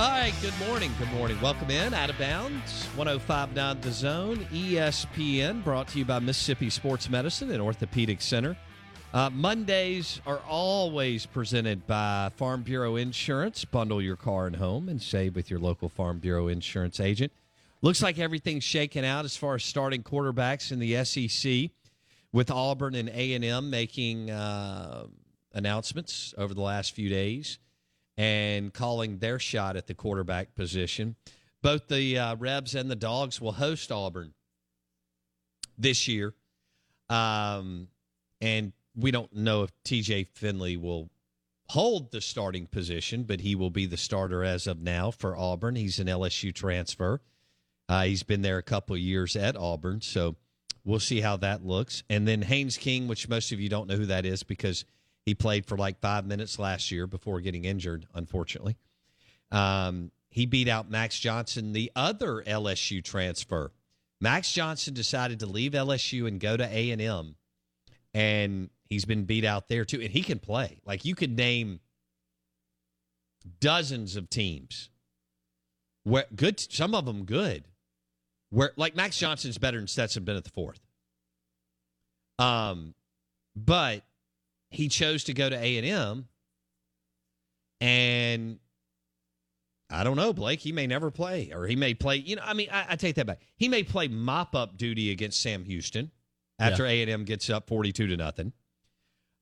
All right, good morning. Good morning. Welcome in, Out of Bounds, 1059 The Zone, ESPN, brought to you by Mississippi Sports Medicine and Orthopedic Center. Uh, Mondays are always presented by Farm Bureau Insurance. Bundle your car and home and save with your local Farm Bureau Insurance agent. Looks like everything's shaken out as far as starting quarterbacks in the SEC, with Auburn and A&M making uh, announcements over the last few days and calling their shot at the quarterback position. Both the uh, Rebs and the Dogs will host Auburn this year. Um, and we don't know if TJ Finley will hold the starting position, but he will be the starter as of now for Auburn. He's an LSU transfer. Uh, he's been there a couple years at Auburn, so we'll see how that looks. And then Haynes King, which most of you don't know who that is because he played for like five minutes last year before getting injured, unfortunately. Um, he beat out Max Johnson, the other LSU transfer. Max Johnson decided to leave LSU and go to A and M, and he's been beat out there too. And he can play. Like you could name dozens of teams where good, some of them good. Where like Max Johnson's better than Stetson Bennett the fourth. Um, but he chose to go to A and I don't know, Blake. He may never play, or he may play. You know, I mean, I, I take that back. He may play mop up duty against Sam Houston after A and M gets up forty-two to nothing.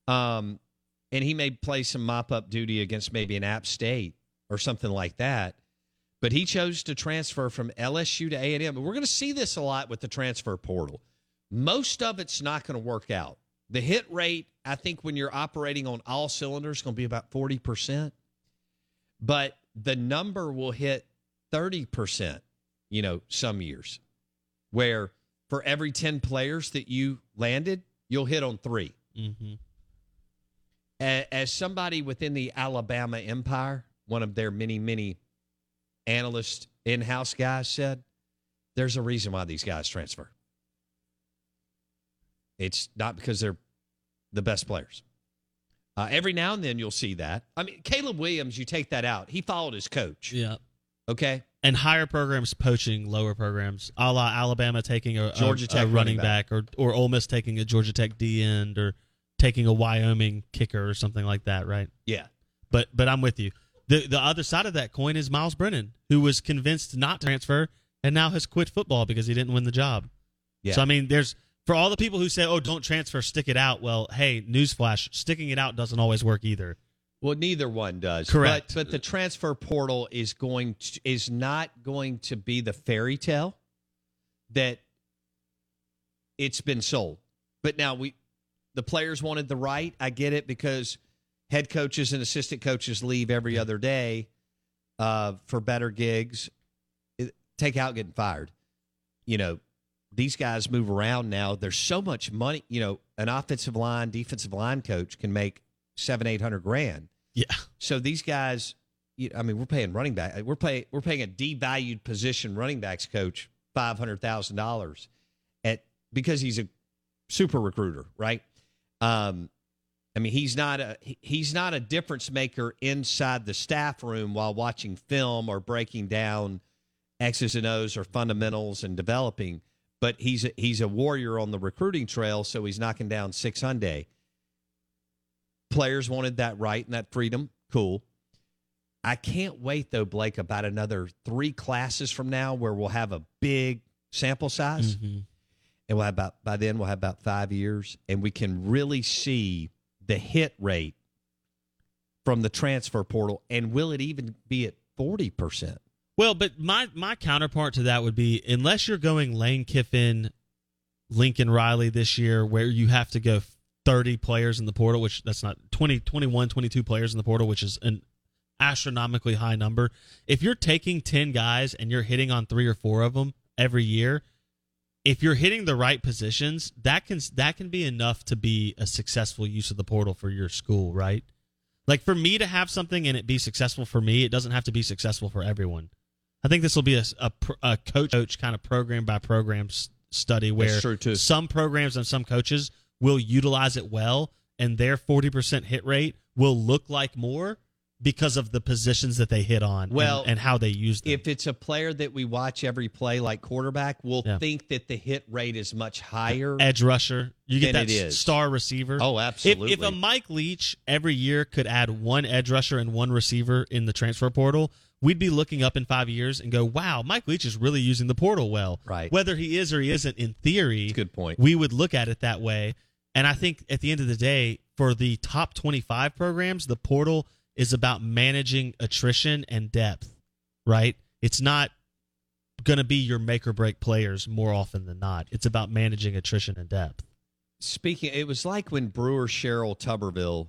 Um, and he may play some mop up duty against maybe an App State or something like that. But he chose to transfer from LSU to A and M. And we're going to see this a lot with the transfer portal. Most of it's not going to work out. The hit rate, I think, when you're operating on all cylinders, is going to be about forty percent. But the number will hit 30%, you know, some years, where for every 10 players that you landed, you'll hit on 3 Mm-hmm. As somebody within the Alabama empire, one of their many, many analyst in house guys said, there's a reason why these guys transfer. It's not because they're the best players. Uh, every now and then you'll see that. I mean, Caleb Williams, you take that out. He followed his coach. Yeah. Okay. And higher programs poaching lower programs, a la Alabama taking a, a- Georgia a Tech running running back, or or Ole Miss taking a Georgia Tech D end, or taking a Wyoming kicker or something like that, right? Yeah. But but I'm with you. The the other side of that coin is Myles Brennan, who was convinced not to transfer and now has quit football because he didn't win the job. Yeah. So I mean, there's for all the people who say, "Oh, don't transfer, stick it out." Well, hey, newsflash: sticking it out doesn't always work either. Well, neither one does. Correct. But, but the transfer portal is going to, is not going to be the fairy tale that it's been sold. But now we the players wanted the right. I get it because head coaches and assistant coaches leave every other day uh, for better gigs. It- take out getting fired. You know, these guys move around now. There's so much money. You know, an offensive line, defensive line coach can make seven, eight hundred grand. Yeah. So these guys, I mean, we're paying running back. We're paying we're paying a devalued position running backs coach five hundred thousand dollars at because he's a super recruiter, right? Um, I mean, he's not a he's not a difference maker inside the staff room while watching film or breaking down X's and O's or fundamentals and developing. But he's a, he's a warrior on the recruiting trail, so he's knocking down six Hyundai. Players wanted that right and that freedom. Cool. I can't wait though, Blake, about another three classes from now where we'll have a big sample size, Mhm. and we'll have about by then we'll have about five years, and we can really see the hit rate from the transfer portal, and will it even be at forty percent? Well, but my my counterpart to that would be unless you're going Lane Kiffin Lincoln Riley this year, where you have to go 30 players in the portal, which that's not 20, 21, 22 players in the portal, which is an astronomically high number. If you're taking 10 guys and you're hitting on three or four of them every year, if you're hitting the right positions, that can that can be enough to be a successful use of the portal for your school, right? Like for me to have something and it be successful for me, it doesn't have to be successful for everyone. I think this will be a, a, a coach coach kind of program by program s- study where some programs and some coaches will utilize it well, and their forty percent hit rate will look like more because of the positions that they hit on Well, and, and how they use them. If it's a player that we watch every play, like quarterback, we'll Yeah. think that the hit rate is much higher. edge rusher. You get that star receiver. Oh, If, absolutely. if a Mike Leach every year could add one edge rusher and one receiver in the transfer portal, we'd be looking up in five years and go, "Wow, Mike Leach is really using the portal well." Right. Whether he is or he isn't, in theory, good point. We would look at it that way, and I think at the end of the day, for the top twenty-five programs, the portal is about managing attrition and depth. Right. It's not going to be your make or break players more often than not. It's about managing attrition and depth. Speaking, it was like when Brewer, Sherrill, Tuberville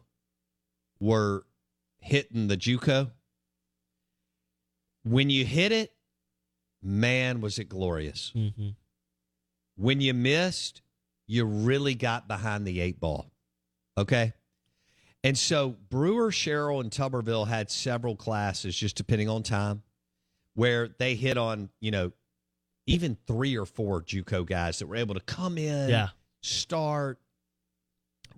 were hitting the JUCO. When you hit it, man, was it glorious. Mm-hmm. When you missed, you really got behind the eight ball. Okay? And so Brewer, Sherrill, and Tuberville had several classes, just depending on time, where they hit on, you know, even three or four JUCO guys that were able to come in, Yeah. start,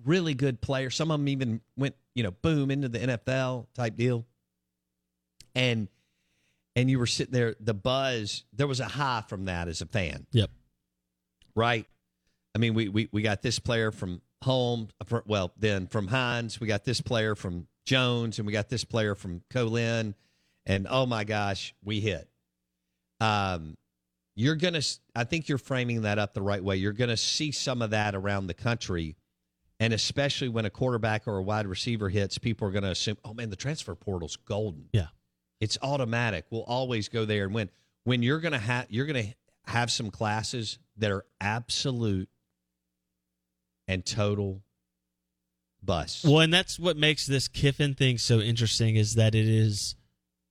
really good players. Some of them even went, you know, boom into the NFL type deal. And and you were sitting there, the buzz, there was a high from that as a fan Yep. right? I mean, we we, we got this player from home. Well, then from Hinds, we got this player from Jones, and we got this player from Co-Lin, and oh my gosh, we hit. Um, you're gonna. I think you're framing that up the right way. You're gonna see some of that around the country, and especially when a quarterback or a wide receiver hits, people are gonna assume, oh man, the transfer portal's golden. Yeah. It's automatic. We'll always go there and win. When you're gonna have you're gonna have some classes that are absolute and total bust. Well, and that's what makes this Kiffin thing so interesting is that it is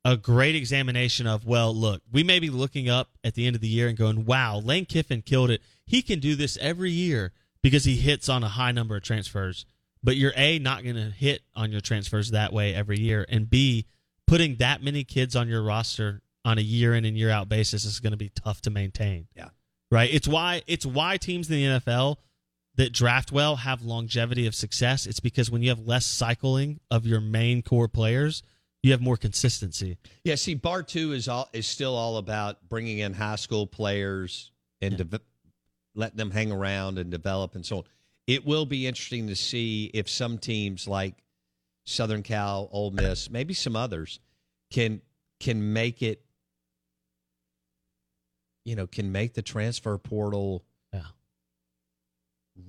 a great examination of, well, look, we may be looking up at the end of the year and going, wow, Lane Kiffin killed it. He can do this every year because he hits on a high number of transfers. But you're A, not going to hit on your transfers that way every year. And B, putting that many kids on your roster on a year in and year out basis is going to be tough to maintain. Yeah. Right? It's why it's why teams in the NFL that draft well have longevity of success. It's because when you have less cycling of your main core players, you have more consistency. Yeah, see, bar two is all is still all about bringing in high school players and Yeah. deve- letting them hang around and develop and so on. It will be interesting to see if some teams like Southern Cal, Ole Miss, maybe some others can can make it. You know, can make the transfer portal Yeah.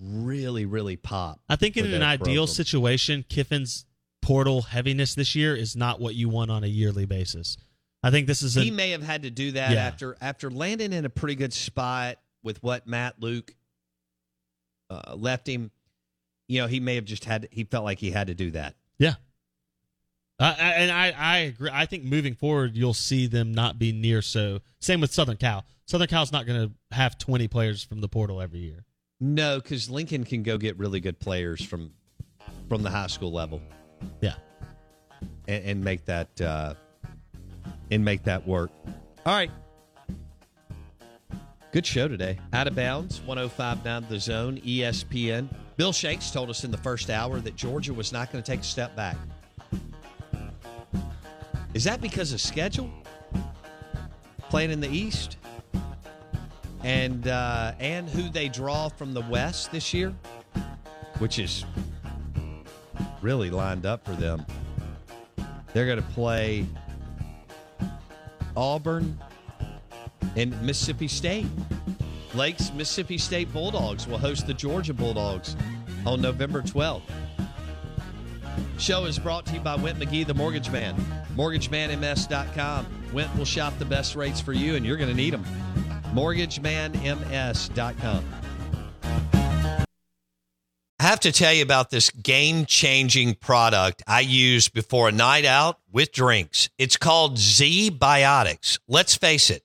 really, really pop. I think in an ideal program. situation, Kiffin's portal heaviness this year is not what you want on a yearly basis. I think this is a he may have had to do that Yeah. after after landing in a pretty good spot with what Matt Luke uh, left him. You know, he may have just had he felt like he had to do that. Yeah. Uh, I- and I, I agree. I think moving forward, you'll see them not be near so. Same with Southern Cal. Southern Cal's not going to have 20 players from the portal every year. No, because Lincoln can go get really good players from from the high school level Yeah. and, and make that uh, and make that work. All right. Good show today. Out of bounds, 1059 The Zone, ESPN. Bill Shanks told us in the first hour that Georgia was not going to take a step back. Is that because of schedule? Playing in the East? And uh, and who they draw from the West this year, which is really lined up for them. They're going to play Auburn and Mississippi State. Lakes Mississippi State Bulldogs will host the Georgia Bulldogs on November 12th. Show is brought to you by Went McGee, the mortgage man. MortgageManMS.com. Went will shop the best rates for you, and you're going to need them. MortgageManMS.com. I have to tell you about this game changing product I use before a night out with drinks. It's called ZBiotics. Let's face it,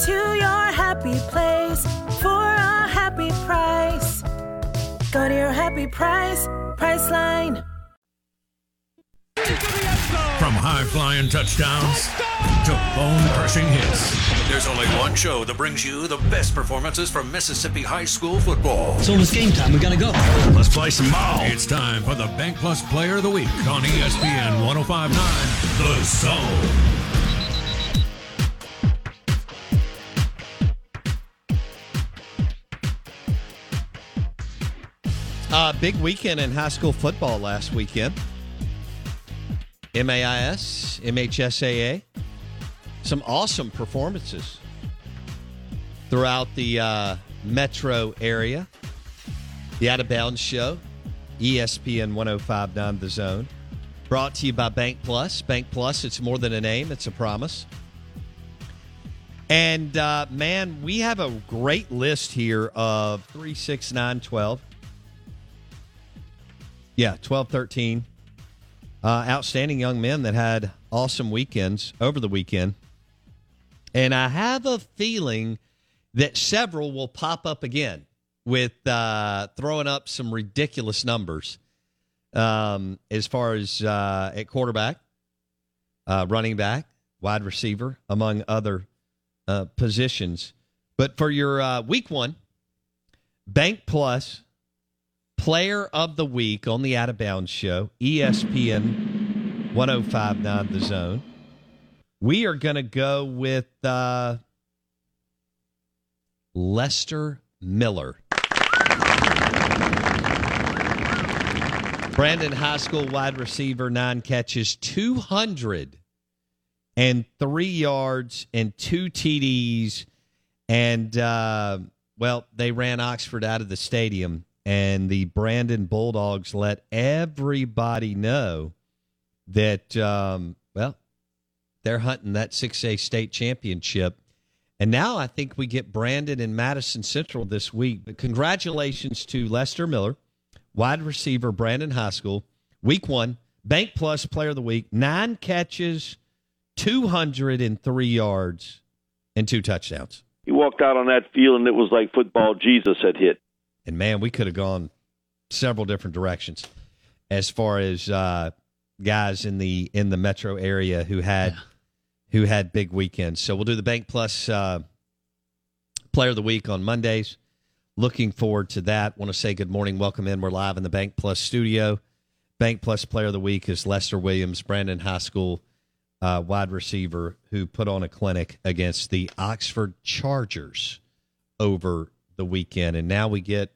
Go to your happy place for a happy price. Go to your happy price, Priceline. From high flying touchdowns to bone crushing hits, there's only one show that brings you the best performances from Mississippi high school football. It's almost game time. We gotta go. Let's play some ball. It's time for the Bank Plus Player of the Week on ESPN 1059 The Zone. Uh, big weekend in high school football last weekend. MAIS, MHSAA. Some awesome performances throughout the uh, metro area. The Out of Bounds Show, ESPN 1059 The Zone. Brought to you by Bank Plus. Bank Plus, it's more than a name, it's a promise. And uh, man, we have a great list here of 3, 6, 9, 12. Yeah, 12, 13. Uh, outstanding young men that had awesome weekends over the weekend. And I have a feeling that several will pop up again with uh, throwing up some ridiculous numbers um, as far as uh, at quarterback, uh, running back, wide receiver, among other uh, positions. But for your uh, week one, Bank Plus Player of the Week on the Out of Bounds Show, ESPN 1059 The Zone. We are going to go with uh, Lester Miller. Brandon High School wide receiver, nine catches, 203 yards, and two TDs. And, uh, well, they ran Oxford out of the stadium and the Brandon Bulldogs let everybody know that um, well they're hunting that 6A state championship. And now I think we get Brandon and Madison Central this week. But congratulations to Lester Miller, wide receiver, Brandon High School, week one, Bank Plus Player of the Week, nine catches, 203 yards, and two touchdowns. He walked out on that field and it was like football Jesus had hit. And man, we could have gone several different directions as far as uh, guys in the in the metro area who had who had big weekends. So we'll do the Bank Plus uh, Player of the Week on Mondays. Looking forward to that. Want to say good morning, welcome in. We're live in the Bank Plus studio. Bank Plus Player of the Week is Lester Williams, Brandon High School uh, wide receiver, who put on a clinic against the Oxford Chargers over the weekend. And now we get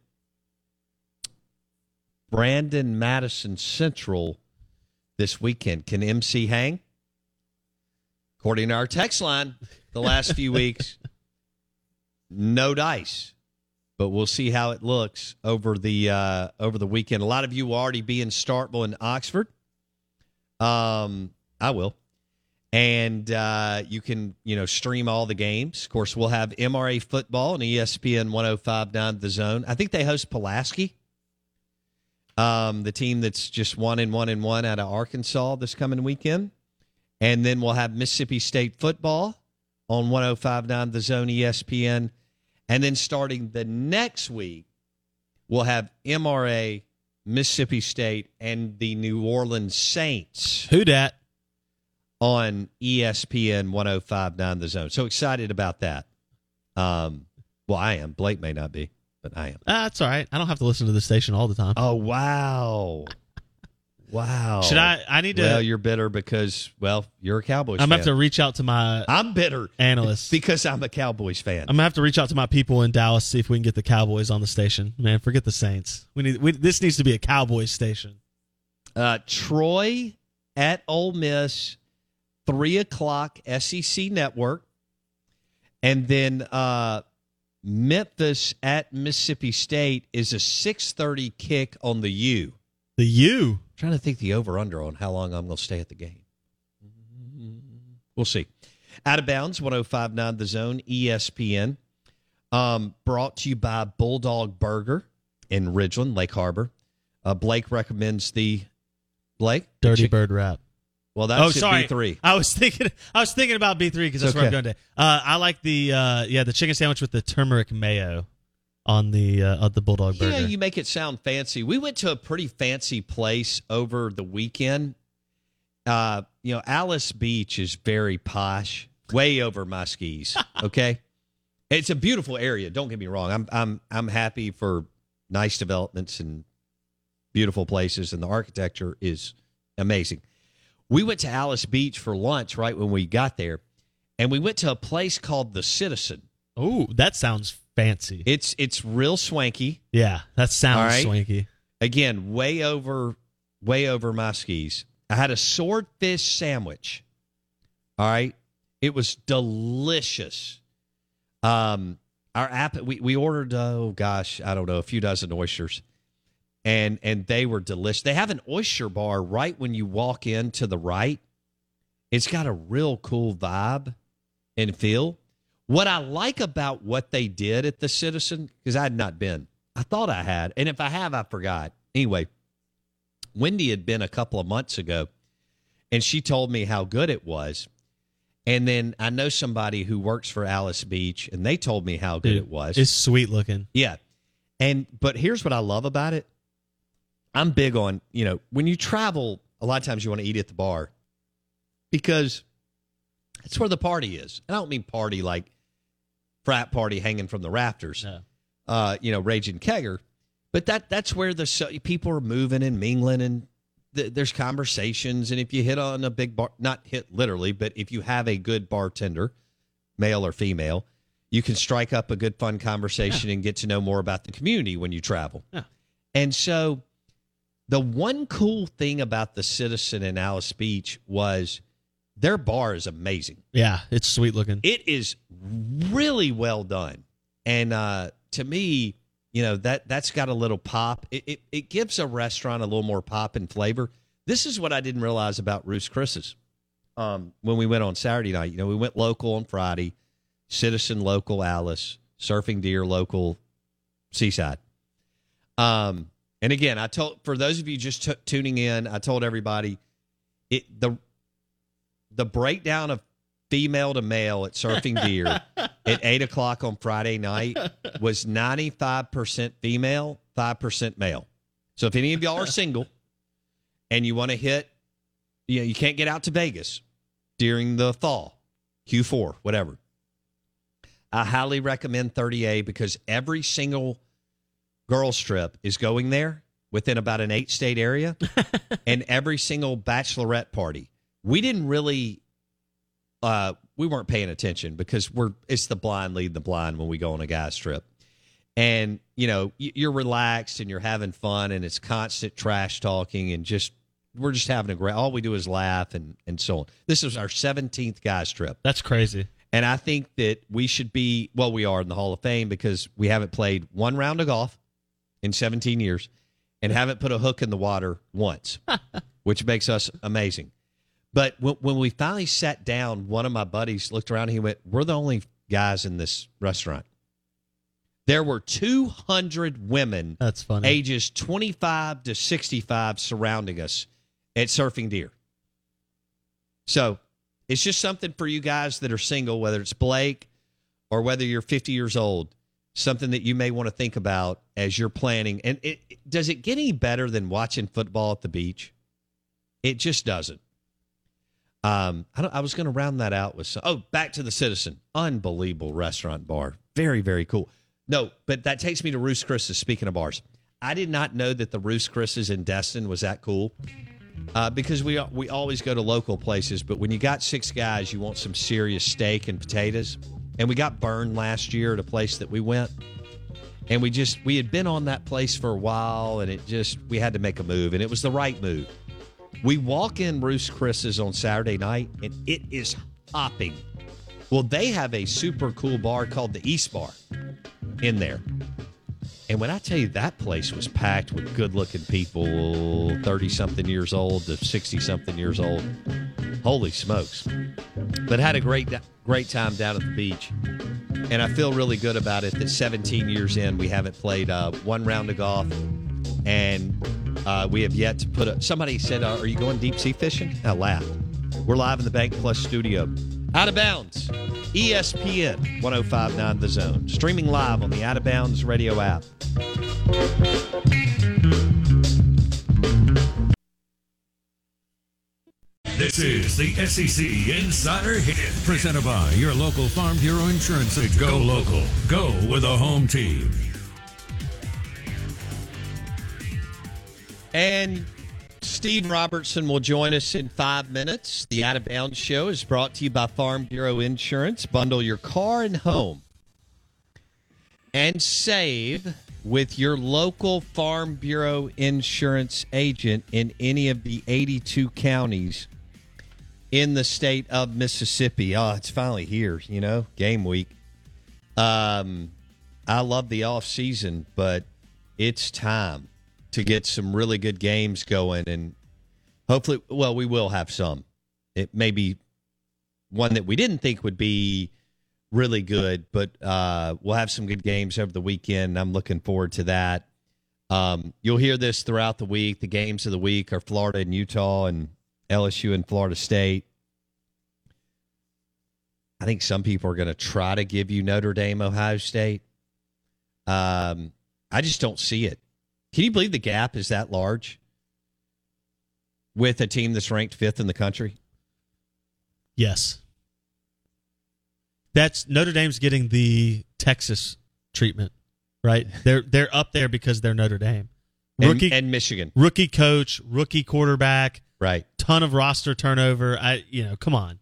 Brandon Madison Central this weekend. Can MC hang? According to our text line, the last few weeks, no dice. But we'll see how it looks over the uh, over the weekend. A lot of you will already be in Starkville and Oxford. Um, I will. and uh, you can you know stream all the games. Of course, we'll have MRA football and ESPN 105.9 The Zone. I think they host Pulaski, um, the team that's just one and one and one out of Arkansas this coming weekend, and then we'll have Mississippi State football on 105.9 The Zone ESPN, and then starting the next week, we'll have MRA. Mississippi State and the New Orleans Saints Who dat? on ESPN 1059 The Zone. So excited about that. Um, well, I am. Blake may not be, but I am. Ah, that's all right. I don't have to listen to the station all the time. Oh, wow. Wow. Should I? I need to. Well, you're bitter because, well, you're a Cowboys I'm gonna have to reach out to my I'm bitter analyst because I'm a Cowboys fan. I'm gonna have to reach out to my people in Dallas see if we can get the Cowboys on the station. Man, forget the Saints. We need. We, this needs to be a Cowboys station. Uh, Troy at Ole Miss, three o'clock SEC Network, and then uh, Memphis at Mississippi State is a six thirty kick on the U. The U. trying to think the over under on how long I'm going to stay at the game. We'll see. Out of bounds, 1059 The Zone, ESPN. Um, brought to you by Bulldog Burger in Ridgeland, Lake Harbor. Uh, Blake recommends the Blake Dirty Bird wrap. Well, that's oh, sorry. B3. I was thinking. I was thinking about B three because that's It's where I'm okay. going to. Uh, I like the uh, yeah the chicken sandwich with the turmeric mayo on the uh, on the bulldog burger. Yeah, you make it sound fancy. We went to a pretty fancy place over the weekend. Uh, you know, Alys Beach is very posh, way over my skis. Okay, it's a beautiful area. Don't get me wrong. I'm I'm I'm happy for nice developments and beautiful places, and the architecture is amazing. We went to Alys Beach for lunch right when we got there, and we went to a place called the Citizen. oh, that sounds fancy. It's it's real swanky. yeah, that sounds right. swanky. again way over way over my skis i had a swordfish sandwich all right it was delicious um our app we, we ordered oh gosh i don't know a few dozen oysters and and they were delicious. They have an oyster bar right when you walk in to the right. It's got a real cool vibe and feel. What i like about what they did at the citizen because i had not been. I thought i had and if i have i forgot. Anyway wendy had been a couple of months ago and she told me how good it was. And then i know somebody who works for alys beach and they told me how good Dude, it was. It's sweet looking. yeah. And but here's what I love about it. I'm big on, you know, when you travel, a lot of times you want to eat at the bar because that's where the party is. And I don't mean party like frat party hanging from the rafters, No. uh, you know, raging kegger, but that that's where the so, people are moving and mingling and th- there's conversations. And if you hit on a big bar, not hit literally, but if you have a good bartender, male or female, you can strike up a good fun conversation and get to know more about the community when you travel. Yeah. And so the one cool thing about the Citizen in Alys Beach was their bar is amazing. Yeah, it's sweet looking. It is really well done. And uh, to me, you know, that that's got a little pop. It, it it gives a restaurant a little more pop and flavor. This is what I didn't realize about Ruth's Chris's. Um, when we went on Saturday night, you know, we went local on Friday, Citizen local Alys, Surfing Deer local Seaside. Um, and again, I told for those of you just t- tuning in, I told everybody it the the breakdown of female to male at Surfing Deer at eight o'clock on Friday night was ninety five percent female, five percent male. So if any of y'all are single and you want to hit, you know, you can't get out to Vegas during the fall, Q4, whatever. I highly recommend 30A because every single girls trip is going there within about an eight state area and every single bachelorette party. We didn't really uh we weren't paying attention because we're it's the blind leading the blind when we go on a guy's trip. And you know, you're relaxed and you're having fun and it's constant trash talking and just we're just having a great all we do is laugh and and so on. This is our 17th guys trip. That's crazy. And I think that we should be, well, we are in the Hall of Fame because we haven't played one round of golf in 17 years and haven't put a hook in the water once, which makes us amazing. But when, when we finally sat down, one of my buddies looked around and he went, We're the only guys in this restaurant. There were 200 women That's funny. ages 25 to 65 surrounding us at Surfing Deer. So it's just something for you guys that are single, whether it's Blake or whether you're 50 years old, something that you may want to think about as you're planning. And it, does it get any better than watching football at the beach? It just doesn't. Um, I, I was going to round that out with some. Oh, back to the Citizen, unbelievable restaurant bar, very very cool. No, but that takes me to Ruth's Chris's. Speaking of bars, I did not know that the Ruth's Chris's in Destin was that cool. Uh, because we we always go to local places, but when you got six guys, you want some serious steak and potatoes. And we got burned last year at a place that we went, and we just we had been on that place for a while, and it just we had to make a move, and it was the right move. We walk in Ruth's Chris's on Saturday night, and it is hopping. Well, they have a super cool bar called the East Bar in there. And when I tell you that place was packed with good looking people, 30 something years old to 60 something years old, holy smokes. But had a great, great time down at the beach. And I feel really good about it that 17 years in, we haven't played uh, one round of golf. And uh, we have yet to put a. Somebody said, uh, Are you going deep sea fishing? I laughed. We're live in the Bank Plus studio. Out of bounds. ESPN 1059 The Zone. Streaming live on the Out of Bounds radio app. This is the SEC Insider Hit, presented by your local Farm Bureau Insurance. Go local. Go with a home team. And Steve Robertson will join us in five minutes. The Out of Bounds show is brought to you by Farm Bureau Insurance. Bundle your car and home and save with your local Farm Bureau insurance agent in any of the 82 counties in the state of Mississippi. Oh, it's finally here, you know, game week. Um, I love the off season, but it's time to get some really good games going and hopefully well we will have some it may be one that we didn't think would be really good but uh, we'll have some good games over the weekend i'm looking forward to that um, you'll hear this throughout the week the games of the week are florida and utah and lsu and florida state i think some people are going to try to give you notre dame ohio state um, i just don't see it can you believe the gap is that large with a team that's ranked fifth in the country? Yes. That's Notre Dame's getting the Texas treatment, right? They're they're up there because they're Notre Dame. And, Rookie and Michigan, rookie coach, rookie quarterback, right? ton of roster turnover. I you know, come on.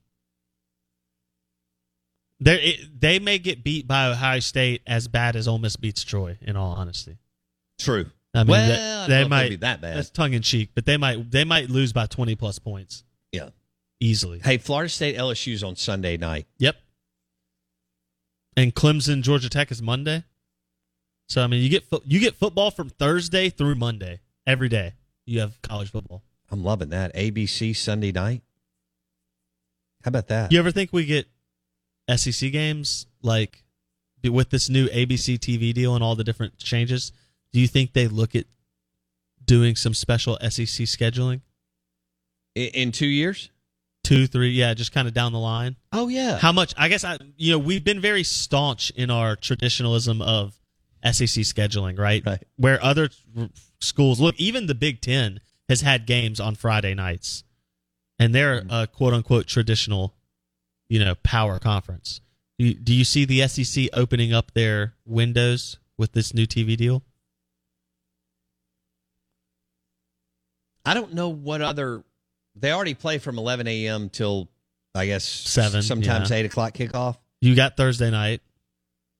They they may get beat by Ohio State as bad as Ole Miss beats Troy. In all honesty, True. I mean, well, they, I they know might be that bad. That's tongue in cheek, but they might they might lose by twenty plus points Yeah. easily. Hey, Florida State LSU's on Sunday night. Yep. And Clemson Georgia Tech is Monday. So I mean, you get you get football from Thursday through Monday every day. You have college football. I'm loving that. ABC Sunday night. How about that? You ever think we get SEC games like with this new ABC TV deal and all the different changes? Do you think they look at doing some special SEC scheduling? In, in two years? Two, three, yeah, just kind of down the line. Oh yeah. How much? I guess I, you know, we've been very staunch in our traditionalism of SEC scheduling, right? Right. Where other schools look, even the Big Ten has had games on Friday nights, and they're a quote unquote traditional, you know, power conference. Do you, do you see the SEC opening up their windows with this new TV deal? I don't know what other. They already play from 11 a.m. till I guess Seven, sometimes yeah. eight o'clock kickoff. You got Thursday night.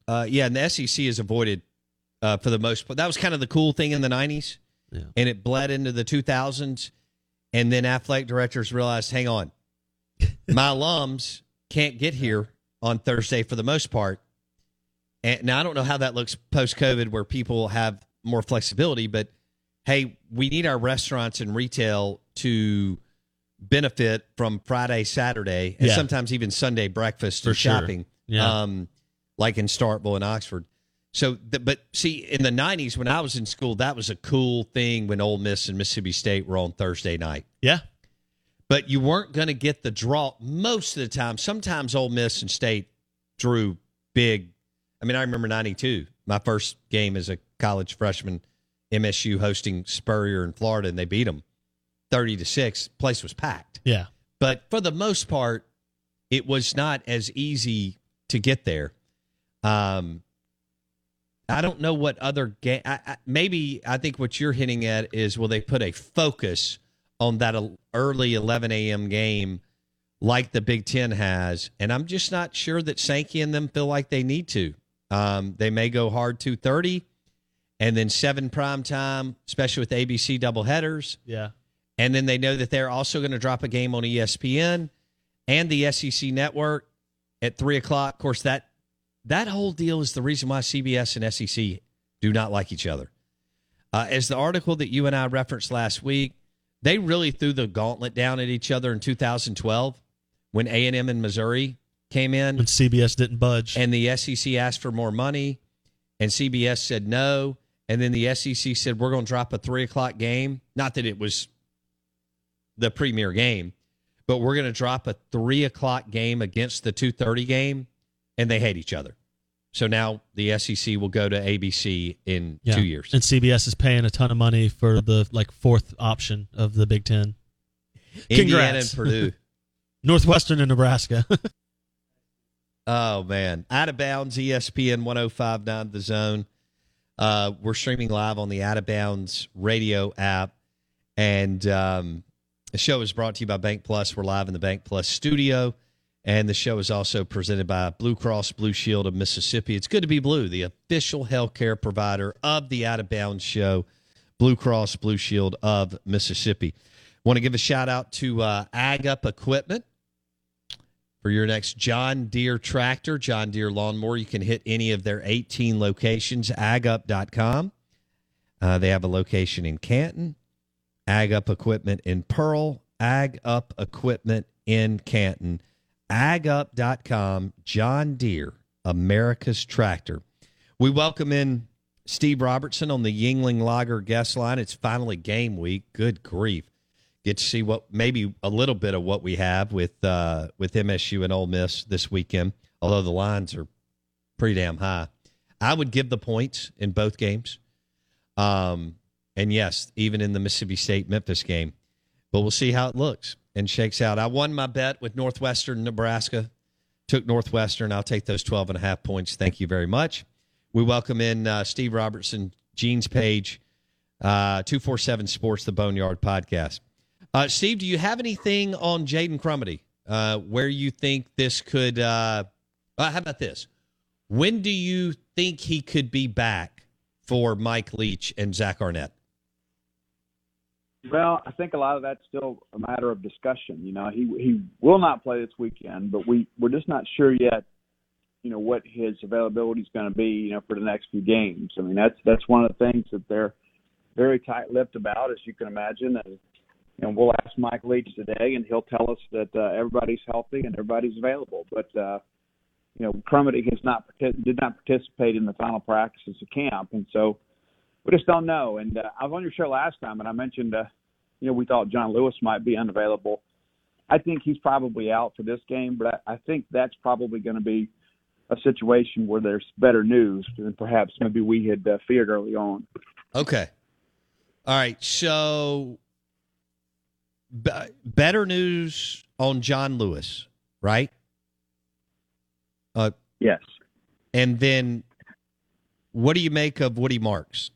Uh, yeah, and the SEC has avoided uh, for the most part. That was kind of the cool thing in the 90s, Yeah. and it bled into the 2000s. And then athletic directors realized, hang on, my alums can't get here on Thursday for the most part. And now I don't know how that looks post COVID, where people have more flexibility, but hey, we need our restaurants and retail to benefit from Friday, Saturday, and Yeah. sometimes even Sunday breakfast For sure. shopping. Yeah. Um, like in Starkville and Oxford. So, the, but see, in the '90s when I was in school, that was a cool thing when Ole Miss and Mississippi State were on Thursday night. Yeah. But you weren't going to get the draw most of the time. Sometimes Ole Miss and State drew big. I mean, I remember '92, my first game as a college freshman, MSU hosting Spurrier in Florida, and they beat them thirty to six. Place was packed. Yeah. But for the most part, it was not as easy to get there. Um, I don't know what other game. I, I, maybe I think what you're hitting at is will they put a focus on that early 11 a.m. game like the Big Ten has, and I'm just not sure that Sankey and them feel like they need to. Um, they may go hard 2:30, and then seven prime time, especially with ABC doubleheaders. Yeah. And then they know that they're also going to drop a game on ESPN and the SEC network at three o'clock. Of course, that that whole deal is the reason why CBS and SEC do not like each other. Uh, as the article that you and I referenced last week, they really threw the gauntlet down at each other in 2012 when A and M and Missouri came in When CBS didn't budge. and the SEC asked for more money, and CBS said no. And then the SEC said, We're going to drop a three o'clock game. Not that it was the premier game, but we're going to drop a three o'clock game against the 2.30 game, and they hate each other. So now the SEC will go to ABC in Yeah. two years. And CBS is paying a ton of money for the like fourth option of the Big Ten. Indiana and Purdue. Northwestern and Nebraska. Oh man, out of bounds, ESPN 1059 The Zone. Uh, we're streaming live on the Out of Bounds radio app, and um, the show is brought to you by Bank Plus. We're live in the Bank Plus studio, and the show is also presented by Blue Cross Blue Shield of Mississippi. It's good to be blue, the official healthcare provider of the Out of Bounds show. Blue Cross Blue Shield of Mississippi. Want to give a shout out to uh, Ag Up Equipment for your next John Deere tractor, John Deere lawnmower. You can hit any of their 18 locations, agup.com. Uh, they have a location in Canton, Ag Up Equipment in Pearl, Ag Up Equipment in Canton, agup.com, John Deere, America's tractor. We welcome in Steve Robertson on the Yuengling Lager guest line. It's finally game week. Good grief get to see what maybe a little bit of what we have with uh, with MSU and Ole Miss this weekend. Although the lines are pretty damn high, I would give the points in both games. Um, and yes, even in the Mississippi State Memphis game, but we'll see how it looks and shakes out. I won my bet with Northwestern Nebraska. Took Northwestern. I'll take those 12 and a half points. Thank you very much. We welcome in uh, Steve Robertson, Gene's Page, uh, 247 Sports, the Boneyard Podcast. Uh, Steve, do you have anything on Jaden Crumedy uh, where you think this could? Uh, uh, how about this? When do you think he could be back for Mike Leach and Zach Arnett? Well, I think a lot of that's still a matter of discussion. You know, he he will not play this weekend, but we we're just not sure yet. You know what his availability is going to be. You know, for the next few games. I mean, that's that's one of the things that they're very tight-lipped about, as you can imagine. And know, we'll ask Mike Leach today, and he'll tell us that uh, everybody's healthy and everybody's available. But uh, you know, Crumedy has not did not participate in the final practices of camp, and so we just don't know. And uh, I was on your show last time, and I mentioned, uh, you know, we thought John Lewis might be unavailable. I think he's probably out for this game, but I, I think that's probably going to be a situation where there's better news than perhaps maybe we had uh, feared early on. Okay. All right. So, b- better news on John Lewis, right? Uh, Yes. and then, what do you make of Woody Marks?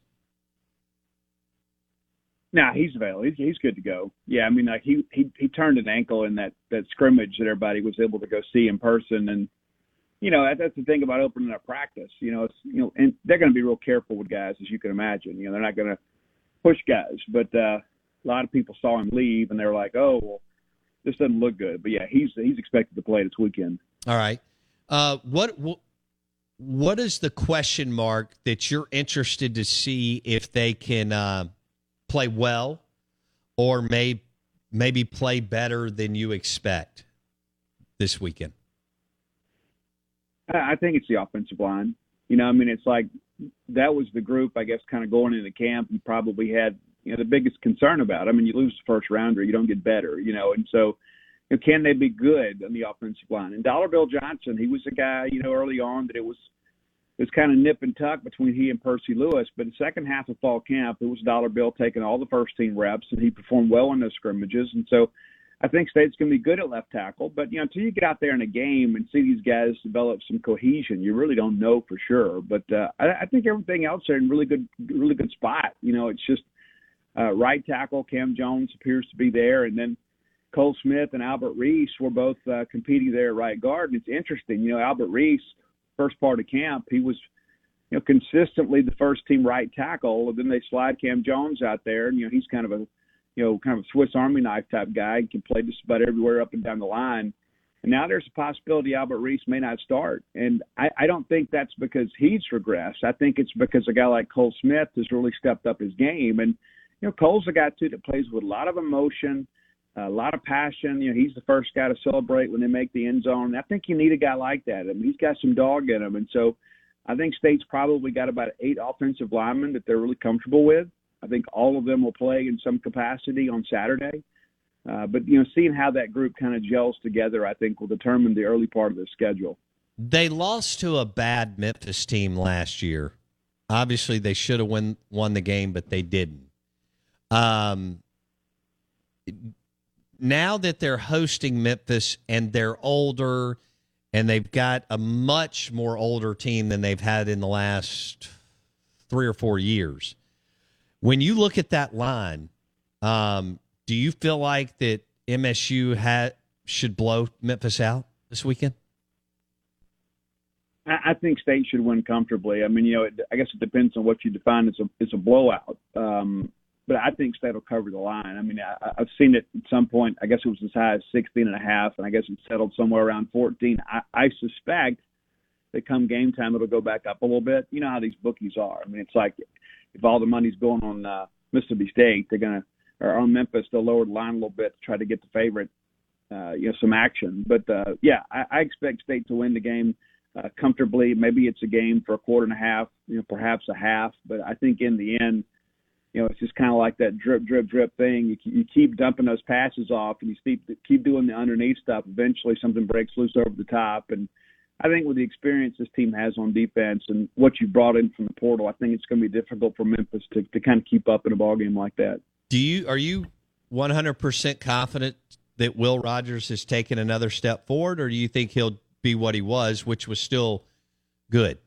No, he's available. He's, he's good to go. Yeah, I mean, like he he he turned an ankle in that that scrimmage that everybody was able to go see in person, and you know that, that's the thing about opening up practice. You know, it's you know, and they're going to be real careful with guys, as you can imagine. You know, they're not going to push guys, but uh, a lot of people saw him leave, and they were like, oh, well, this doesn't look good. But yeah, he's he's expected to play this weekend. All right. Uh, what, what what is the question mark that you're interested to see if they can uh, play well, or may maybe play better than you expect this weekend? I think it's the offensive line. You know, I mean, it's like that was the group, I guess, kind of going into camp. You probably had, you know, the biggest concern about. I mean, you lose the first rounder, you don't get better, you know, and so you know, can they be good on the offensive line? And Dollar Bill Johnson, he was a guy, you know, early on that it was it was kind of nip and tuck between he and Percy Lewis. But the second half of fall camp, it was Dollar Bill taking all the first team reps, and he performed well in those scrimmages. And so I think State's going to be good at left tackle. But you know, until you get out there in a game and see these guys develop some cohesion, you really don't know for sure. But uh, I, I think everything else are in really good, really good spot. You know, it's just uh, right tackle Cam Jones appears to be there, and then. Cole Smith and Albert Reese were both uh, competing there at right guard. And it's interesting, you know, Albert Reese first part of camp, he was you know consistently the first team right tackle. And then they slide Cam Jones out there, and you know he's kind of a you know kind of a Swiss Army knife type guy. He can play just about everywhere up and down the line. And now there's a possibility Albert Reese may not start. And I, I don't think that's because he's regressed. I think it's because a guy like Cole Smith has really stepped up his game. And, you know, Cole's a guy, too, that plays with a lot of emotion, a lot of passion. You know, he's the first guy to celebrate when they make the end zone. I think you need a guy like that. I mean, he's got some dog in him, and so I think State's probably got about eight offensive linemen that they're really comfortable with. I think all of them will play in some capacity on Saturday. Uh, but you know, seeing how that group kind of gels together, I think will determine the early part of the schedule. They lost to a bad Memphis team last year. Obviously, they should have won won the game, but they didn't. Um, now that they're hosting Memphis and they're older and they've got a much more older team than they've had in the last three or four years. When you look at that line, um, do you feel like that MSU had should blow Memphis out this weekend? I think State should win comfortably. I mean, you know, it, I guess it depends on what you define as a as a blowout. Um, but I think State will cover the line. I mean, I, I've seen it at some point. I guess it was as high as 16 and a half, and I guess it settled somewhere around 14. I, I suspect that come game time it'll go back up a little bit. You know how these bookies are. I mean, it's like if all the money's going on uh, Mississippi State, they're gonna or on Memphis, they'll lower the line a little bit to try to get the favorite, uh, you know, some action. But uh, yeah, I, I expect State to win the game. Uh, comfortably, maybe it's a game for a quarter and a half, you know, perhaps a half. But I think in the end, you know, it's just kind of like that drip, drip, drip thing. You, you keep dumping those passes off, and you keep keep doing the underneath stuff. Eventually, something breaks loose over the top. And I think with the experience this team has on defense and what you brought in from the portal, I think it's going to be difficult for Memphis to to kind of keep up in a ball game like that. Do you are you 100% confident that Will Rogers has taken another step forward, or do you think he'll be what he was, which was still good?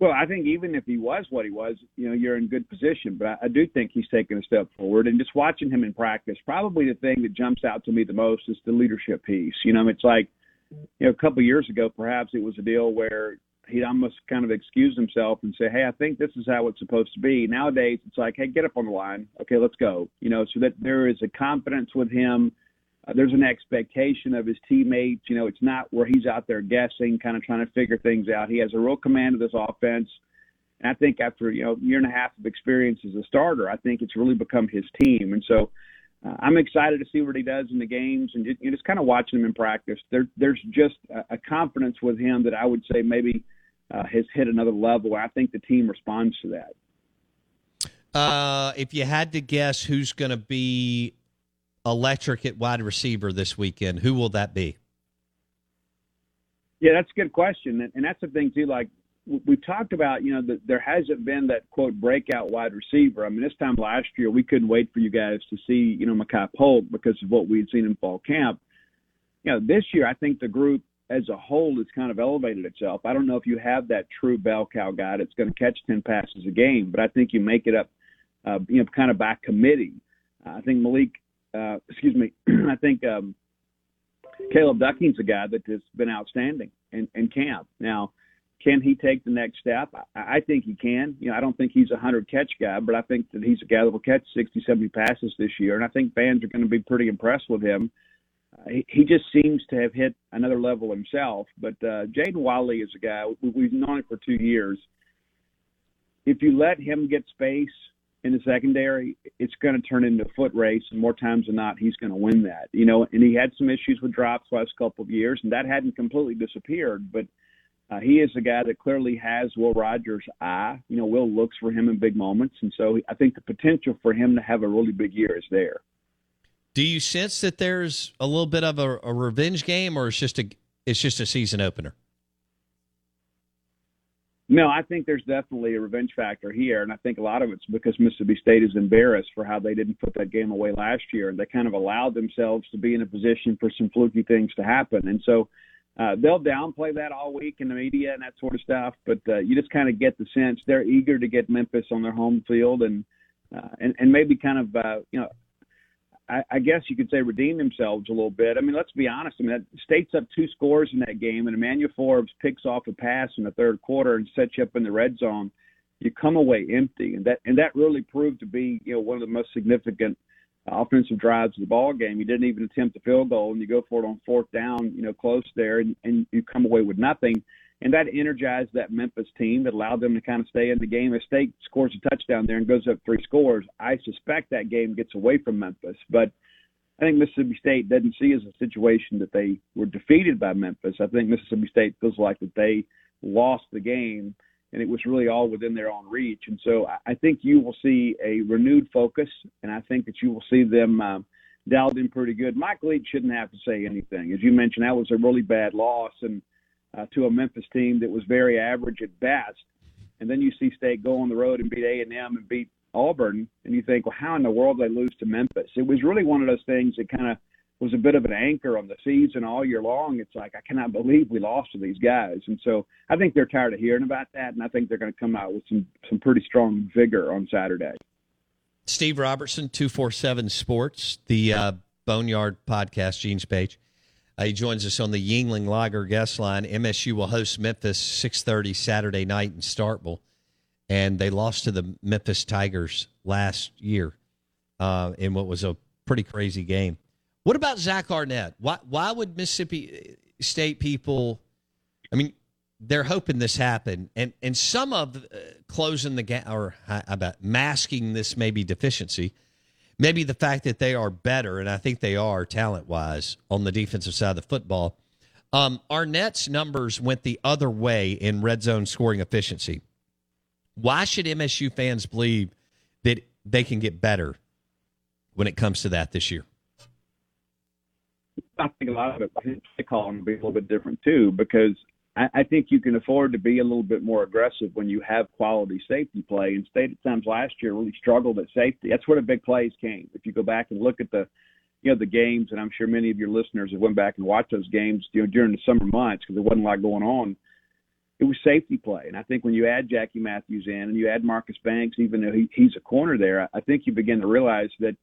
Well, I think even if he was what he was, you know, you're in good position. But I, I do think he's taken a step forward. And just watching him in practice, probably the thing that jumps out to me the most is the leadership piece. You know, it's like, you know, a couple of years ago, perhaps it was a deal where he'd almost kind of excuse himself and say, "Hey, I think this is how it's supposed to be." Nowadays, it's like, "Hey, get up on the line. Okay, let's go." You know, so that there is a confidence with him uh, there's an expectation of his teammates. You know, it's not where he's out there guessing, kind of trying to figure things out. He has a real command of this offense. And I think after, you know, a year and a half of experience as a starter, I think it's really become his team. And so uh, I'm excited to see what he does in the games and just, you know, just kind of watching him in practice. There, there's just a, a confidence with him that I would say maybe uh, has hit another level. I think the team responds to that. Uh, if you had to guess who's going to be electric at wide receiver this weekend, who will that be? Yeah, that's a good question, and that's the thing too. Like we've talked about, you know, that there hasn't been that quote breakout wide receiver. I mean, this time last year we couldn't wait for you guys to see, you know, Makai Polk because of what we'd seen in fall camp. You know, this year I think the group as a whole has kind of elevated itself. I don't know if you have that true bell cow guy that's going to catch ten passes a game, but I think you make it up, uh, you know, kind of by committee. Uh, I think Malik uh, excuse me, I think um, Caleb Ducking's a guy that has been outstanding in, in camp. Now, can he take the next step? I, I think he can. You know, I don't think he's a hundred catch guy, but I think that he's a guy that will catch 60, 70 passes this year, and I think fans are going to be pretty impressed with him. Uh, he, just seems to have hit another level himself. But uh, Jaden Walley is a guy we, we've known him for two years. If you let him get space in the secondary, it's going to turn into a foot race, and more times than not, he's going to win that. You know, and he had some issues with drops last couple of years, and that hadn't completely disappeared, but uh, he is a guy that clearly has Will Rogers' eye. You know, Will looks for him in big moments, and so I think the potential for him to have a really big year is there. Do you sense that there's a little bit of a, a revenge game, or it's just a it's just a season opener? No, I think there's definitely a revenge factor here, and I think a lot of it's because Mississippi State is embarrassed for how they didn't put that game away last year, and they kind of allowed themselves to be in a position for some fluky things to happen, and so uh, they'll downplay that all week in the media and that sort of stuff. But uh, you just kind of get the sense they're eager to get Memphis on their home field and uh, and and maybe kind of uh, you know I, I guess you could say redeem themselves a little bit. I mean, let's be honest. I mean, that State's up two scores in that game, and Emmanuel Forbes picks off a pass in the third quarter and sets you up in the red zone. You come away empty, and that and that really proved to be you know one of the most significant offensive drives of the ball game. You didn't even attempt a field goal, and you go for it on fourth down, you know, close there, and, and you come away with nothing. And that energized that Memphis team that allowed them to kind of stay in the game. If State scores a touchdown there and goes up three scores, I suspect that game gets away from Memphis. But I think Mississippi State doesn't see as a situation that they were defeated by Memphis. I think Mississippi State feels like that they lost the game and it was really all within their own reach. And so I think you will see a renewed focus, and I think that you will see them um, dialed in pretty good. Mike Leach shouldn't have to say anything, as you mentioned. That was a really bad loss, and uh, to a Memphis team that was very average at best. And then you see State go on the road and beat A and M and beat Auburn, and you think, well, how in the world did they lose to Memphis? It was really one of those things that kind of was a bit of an anchor on the season all year long. It's like I cannot believe we lost to these guys, and so I think they're tired of hearing about that, and I think they're going to come out with some some pretty strong vigor on Saturday. Steve Robertson, two four seven Sports, the uh, Boneyard podcast, Gene's page. Uh, he joins us on the Yuengling Lager guest line. MSU will host Memphis six thirty Saturday night in Starkville, and they lost to the Memphis Tigers last year uh, in what was a pretty crazy game. What about Zach Arnett? Why why would Mississippi State people? I mean, they're hoping this happen, and and some of uh, closing the gap or about masking this maybe deficiency maybe the fact that they are better, and I think they are talent wise on the defensive side of the football. Um, Arnett's numbers went the other way in red zone scoring efficiency. Why should MSU fans believe that they can get better when it comes to that this year? I think a lot of it, I think the calling will be a little bit different too, because I, I think you can afford to be a little bit more aggressive when you have quality safety play. And State at times last year really struggled at safety. That's where the big plays came. If you go back and look at the you know the games, and I'm sure many of your listeners have went back and watched those games you know during the summer months because there wasn't a lot going on. It was safety play, and I think when you add Jackie Matthews in and you add Marcus Banks, even though he, he's a corner there, I think you begin to realize that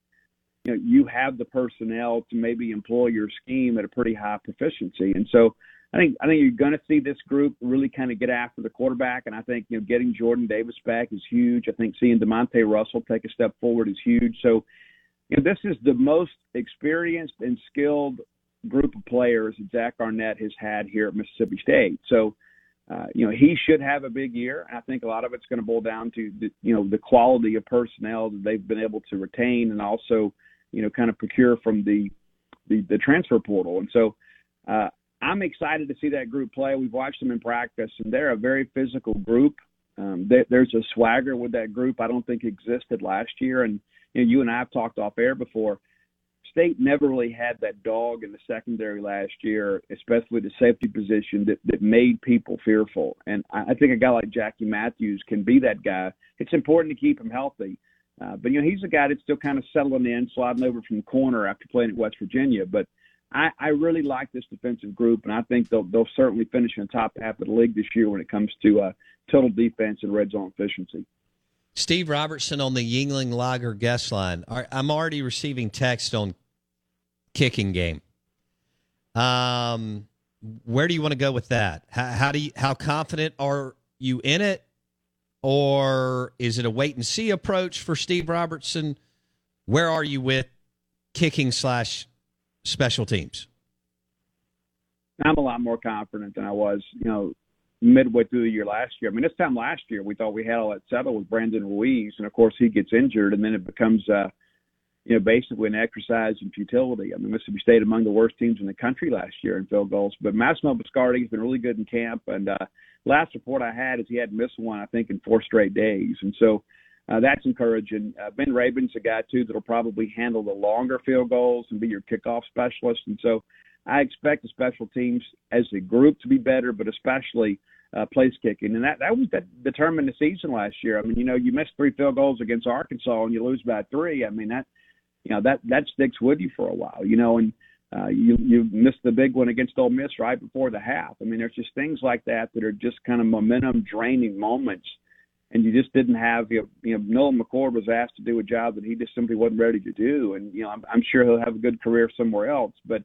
you know you have the personnel to maybe employ your scheme at a pretty high proficiency, and so I think I think you're going to see this group really kind of get after the quarterback, and I think you know getting Jordan Davis back is huge. I think seeing Demonte Russell take a step forward is huge. So, you know, this is the most experienced and skilled group of players that Zach Arnett has had here at Mississippi State. So, uh, you know, he should have a big year. And I think a lot of it's going to boil down to the, you know the quality of personnel that they've been able to retain, and also, you know, kind of procure from the the, the transfer portal. And so. Uh, I'm excited to see that group play. We've watched them in practice, and they're a very physical group. Um, they, there's a swagger with that group I don't think existed last year. And you, know, you and I have talked off air before. State never really had that dog in the secondary last year, especially the safety position that, that made people fearful. And I, I think a guy like Jackie Matthews can be that guy. It's important to keep him healthy. Uh, but, you know, he's a guy that's still kind of settling in, sliding over from the corner after playing at West Virginia. But – I, I really like this defensive group, and I think they'll they'll certainly finish in the top half of the league this year when it comes to uh, total defense and red zone efficiency. Steve Robertson on the Yuengling Lager guest line. I'm already receiving text on kicking game. Um, where do you want to go with that? How, how do you, how confident are you in it, or is it a wait and see approach for Steve Robertson? Where are you with kicking slash special teams? I'm a lot more confident than I was, you know, midway through the year last year. I mean, this time last year we thought we had all that settled with Brandon Ruiz, and of course he gets injured, and then it becomes, uh, you know, basically an exercise in futility. I mean, Mississippi State among the worst teams in the country last year in field goals, but Massimo Biscardi has been really good in camp, and uh, last report I had is he hadn't missed one, I think, in four straight days, and so. Uh, that's encouraging. Uh, ben Rabin's a guy too that'll probably handle the longer field goals and be your kickoff specialist. And so, I expect the special teams as a group to be better, but especially uh, place kicking, and that that was that determined the season last year. I mean, you know, you missed three field goals against Arkansas and you lose by three. I mean, that you know that that sticks with you for a while, you know, and uh, you you missed the big one against Ole Miss right before the half. I mean, there's just things like that that are just kind of momentum draining moments, and you just didn't have you know, you know Nolan McCord was asked to do a job that he just simply wasn't ready to do, and you know I'm, I'm sure he'll have a good career somewhere else, but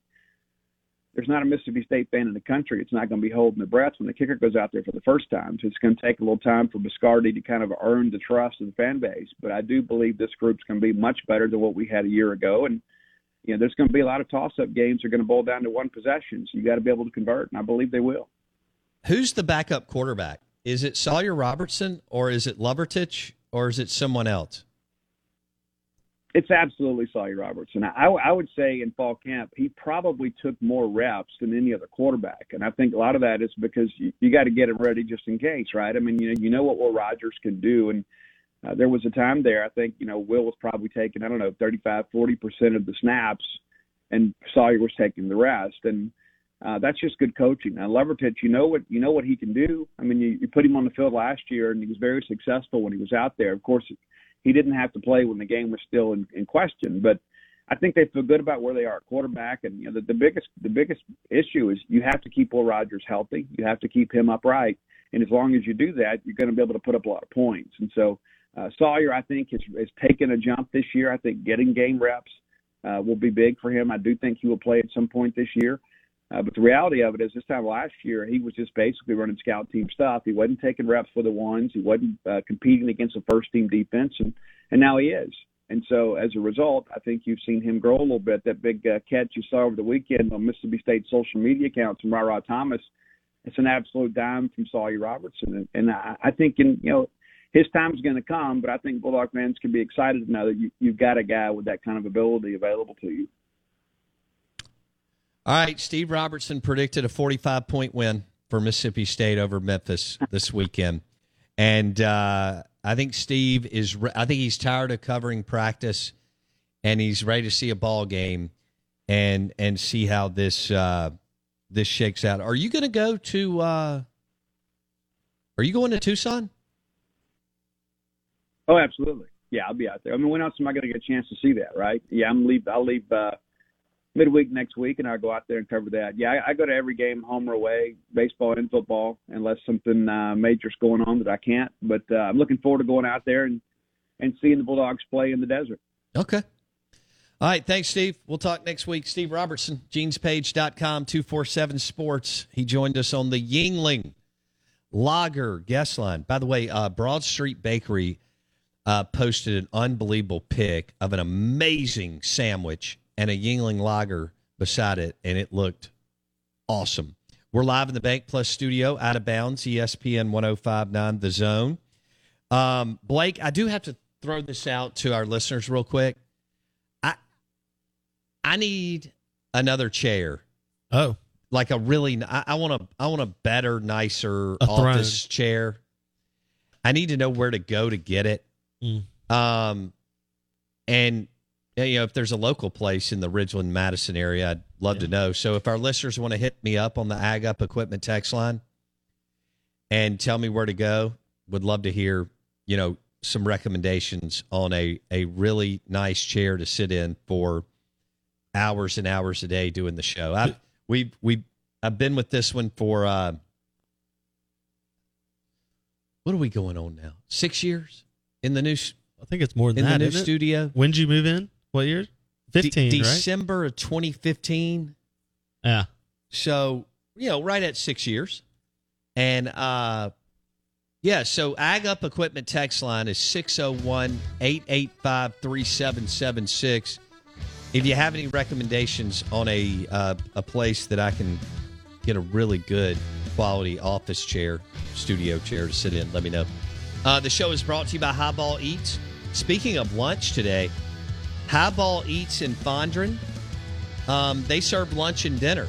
there's not a Mississippi State fan in the country. It's not going to be holding their breath when the kicker goes out there for the first time. So it's going to take a little time for Biscardi to kind of earn the trust of the fan base. But I do believe this group's going to be much better than what we had a year ago. And you know, there's going to be a lot of toss-up games that are going to boil down to one possession. So you got to be able to convert, and I believe they will. Who's the backup quarterback? Is it Sawyer Robertson or is it Lovertich or is it someone else? It's absolutely Sawyer Robertson. I, I would say in fall camp, he probably took more reps than any other quarterback, and I think a lot of that is because you, you got to get him ready just in case, right? I mean, you know, you know what Will Rogers can do, and uh, there was a time there. I think you know Will was probably taking I don't know 35, 40 percent of the snaps, and Sawyer was taking the rest, and uh, that's just good coaching. Now Lovertich, you know what you know what he can do. I mean, you, you put him on the field last year, and he was very successful when he was out there. Of course he didn't have to play when the game was still in, in question. But I think they feel good about where they are at quarterback. And you know, the, the biggest the biggest issue is you have to keep Will Rogers healthy. You have to keep him upright. And as long as you do that, you're going to be able to put up a lot of points. And so uh, Sawyer, I think, has, has taken a jump this year. I think getting game reps uh, will be big for him. I do think he will play at some point this year. Uh, but the reality of it is, this time last year, he was just basically running scout team stuff. He wasn't taking reps for the ones. He wasn't uh, competing against the first team defense, and and now he is. And so, as a result, I think you've seen him grow a little bit. That big uh, catch you saw over the weekend on Mississippi State social media accounts from Ra Thomas, it's an absolute dime from Sawyer Robertson, and, and I, I think in you know his time's going to come. But I think Bulldog fans can be excited to know that you, you've got a guy with that kind of ability available to you. All right, Steve Robertson predicted a 45 point win for Mississippi State over Memphis this weekend. And uh, I think Steve is, re- I think he's tired of covering practice and he's ready to see a ball game and and see how this uh, this shakes out. Are you going to go to uh, Are you going to Tucson? Oh, absolutely. Yeah, I'll be out there. I mean, when else am I going to get a chance to see that, right? Yeah, I'm leave. I'll leave uh, midweek next week, and I'll go out there and cover that. Yeah, I, I go to every game, home or away, baseball and football, unless something uh, major's going on that I can't. But uh, I'm looking forward to going out there and and seeing the Bulldogs play in the desert. Okay. All right. Thanks, Steve. We'll talk next week. Steve Robertson, genespage.com, 247 Sports. He joined us on the Yuengling Lager guest line. By the way, uh, Broad Street Bakery uh, posted an unbelievable pic of an amazing sandwich and a Yuengling Lager beside it, and it looked awesome. We're live in the Bank Plus studio, out of bounds, ESPN 1059 The Zone. Um, Blake, I do have to throw this out to our listeners real quick. I I need another chair. Oh, Like a really, I, I want a, I want a better, nicer A throne. office chair. I need to know where to go to get it. Mm. Um, and you know, if there's a local place in the Ridgeland Madison area, I'd love to know. So if our listeners want to hit me up on the Ag Up Equipment text line and tell me where to go, would love to hear, you know, some recommendations on a a really nice chair to sit in for hours and hours a day doing the show. I we we I've been with this one for uh what are we going on now? 6 years in the new s- I think it's more than in that. the new isn't it? studio. When did you move in? What year? Fifteen, De- right? December of 2015. Yeah. So, you know, right at six years. And uh yeah, so Ag Up Equipment text line is 601 885 3776. If you have any recommendations on a uh, a place that I can get a really good quality office chair, studio chair to sit in, let me know. Uh, the show is brought to you by Highball Eats. Speaking of lunch today, Highball Eats in Fondren, um, they serve lunch and dinner.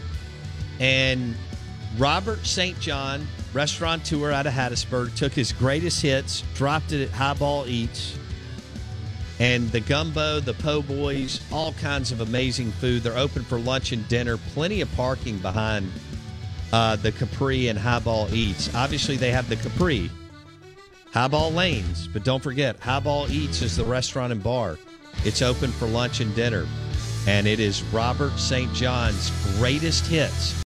And Robert St. John, restaurateur out of Hattiesburg, took his greatest hits, dropped it at Highball Eats. And the gumbo, the po' boys, all kinds of amazing food. They're open for lunch and dinner. Plenty of parking behind uh, the Capri and Highball Eats. Obviously, they have the Capri, Highball Lanes, but don't forget, Highball Eats is the restaurant and bar. It's open for lunch and dinner. And it is Robert St. John's greatest hits